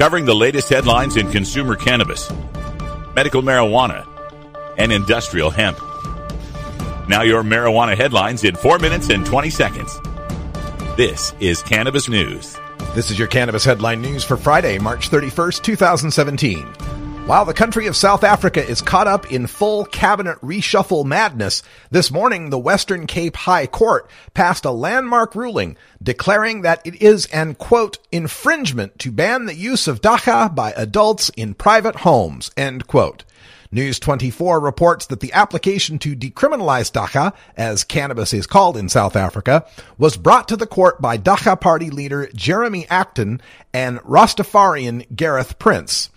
covering the latest headlines in consumer cannabis, medical marijuana, and industrial hemp. Now, your marijuana headlines in 4 minutes and 20 seconds. This is Cannabis News. This is your Cannabis Headline News for Friday, March 31st, 2017. While the country of South Africa is caught up in full cabinet reshuffle madness, this morning the Western Cape High Court passed a landmark ruling declaring that it is an quote infringement to ban the use of dagga by adults in private homes end quote. News 24 reports that the application to decriminalize dagga, as cannabis is called in South Africa, was brought to the court by Dagga Party leader Jeremy Acton and Rastafarian Gareth Prince.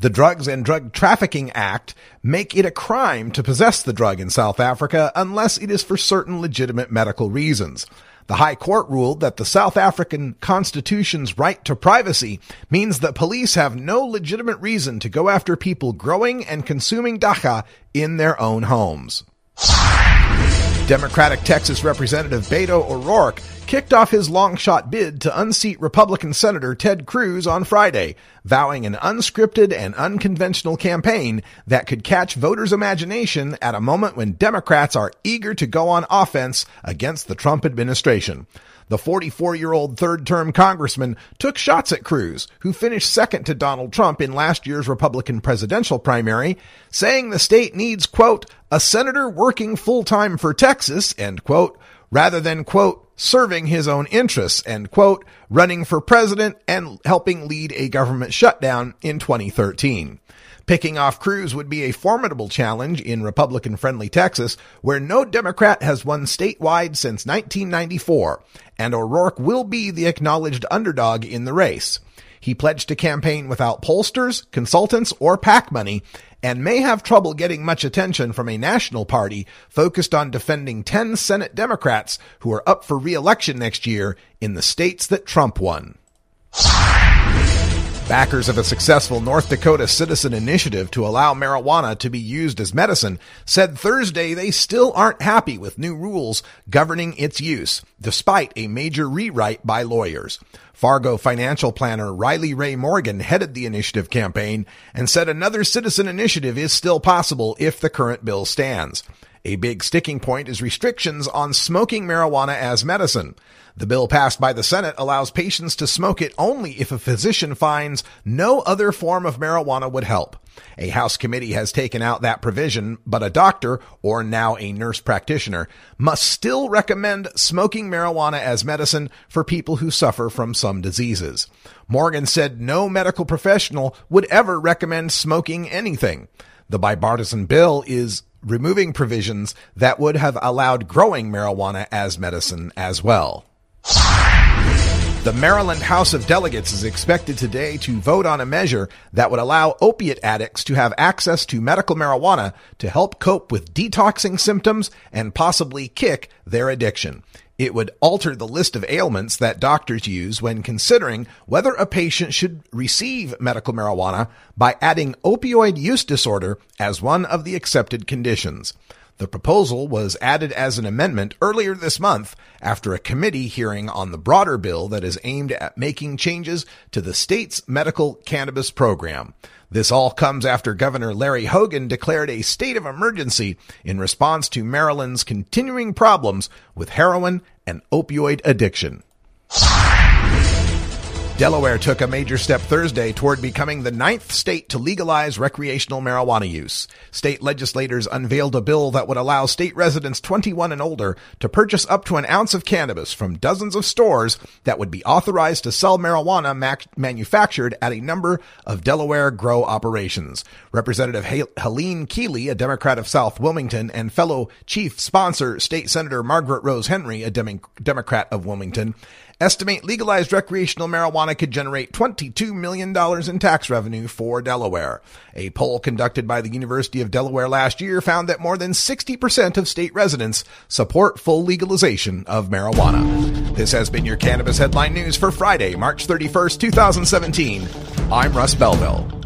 The Drugs and Drug Trafficking Act make it a crime to possess the drug in South Africa unless it is for certain legitimate medical reasons. The High Court ruled that the South African Constitution's right to privacy means that police have no legitimate reason to go after people growing and consuming dagga in their own homes. Democratic Texas Representative Beto O'Rourke kicked off his long shot bid to unseat Republican Senator Ted Cruz on Friday, vowing an unscripted and unconventional campaign that could catch voters' imagination at a moment when Democrats are eager to go on offense against the Trump administration. The 44 year old third term congressman took shots at Cruz, who finished second to Donald Trump in last year's Republican presidential primary, saying the state needs, quote, a senator working full time for Texas, end quote, rather than, quote, serving his own interests, end quote, running for president and helping lead a government shutdown in 2013. Picking off Cruz would be a formidable challenge in Republican friendly Texas, where no Democrat has won statewide since 1994, and O'Rourke will be the acknowledged underdog in the race. He pledged to campaign without pollsters, consultants, or PAC money, and may have trouble getting much attention from a national party focused on defending 10 Senate Democrats who are up for re-election next year in the states that Trump won. Backers of a successful North Dakota citizen initiative to allow marijuana to be used as medicine said Thursday they still aren't happy with new rules governing its use, despite a major rewrite by lawyers. Fargo financial planner Rilie Ray Morgan headed the initiative campaign and said another citizen initiative is still possible if the current bill stands. A big sticking point is restrictions on smoking marijuana as medicine. The bill passed by the Senate allows patients to smoke it only if a physician finds no other form of marijuana would help. A House committee has taken out that provision, but a doctor, or now a nurse practitioner, must still recommend smoking marijuana as medicine for people who suffer from some diseases. Morgan said no medical professional would ever recommend smoking anything. The bipartisan bill is removing provisions that would have allowed growing marijuana as medicine as well. The Maryland House of Delegates is expected today to vote on a measure that would allow opiate addicts to have access to medical marijuana to help cope with detoxing symptoms and possibly kick their addiction. It would alter the list of ailments that doctors use when considering whether a patient should receive medical marijuana by adding opioid use disorder as one of the accepted conditions. The proposal was added as an amendment earlier this month after a committee hearing on the broader bill that is aimed at making changes to the state's medical cannabis program. This all comes after Governor Larry Hogan declared a state of emergency in response to Maryland's continuing problems with heroin and opioid addiction. Delaware took a major step Thursday toward becoming the ninth state to legalize recreational marijuana use. State legislators unveiled a bill that would allow state residents 21 and older to purchase up to an ounce of cannabis from dozens of stores that would be authorized to sell marijuana manufactured at a number of Delaware grow operations. Representative Helene Keeley, a Democrat of South Wilmington, and fellow chief sponsor, State Senator Margaret Rose Henry, a Dem- Democrat of Wilmington, estimate legalized recreational marijuana could generate $22 million in tax revenue for Delaware. A poll conducted by the University of Delaware last year found that more than 60% of state residents support full legalization of marijuana. This has been your Cannabis Headline News for Friday, March 31st, 2017. I'm Russ Belville.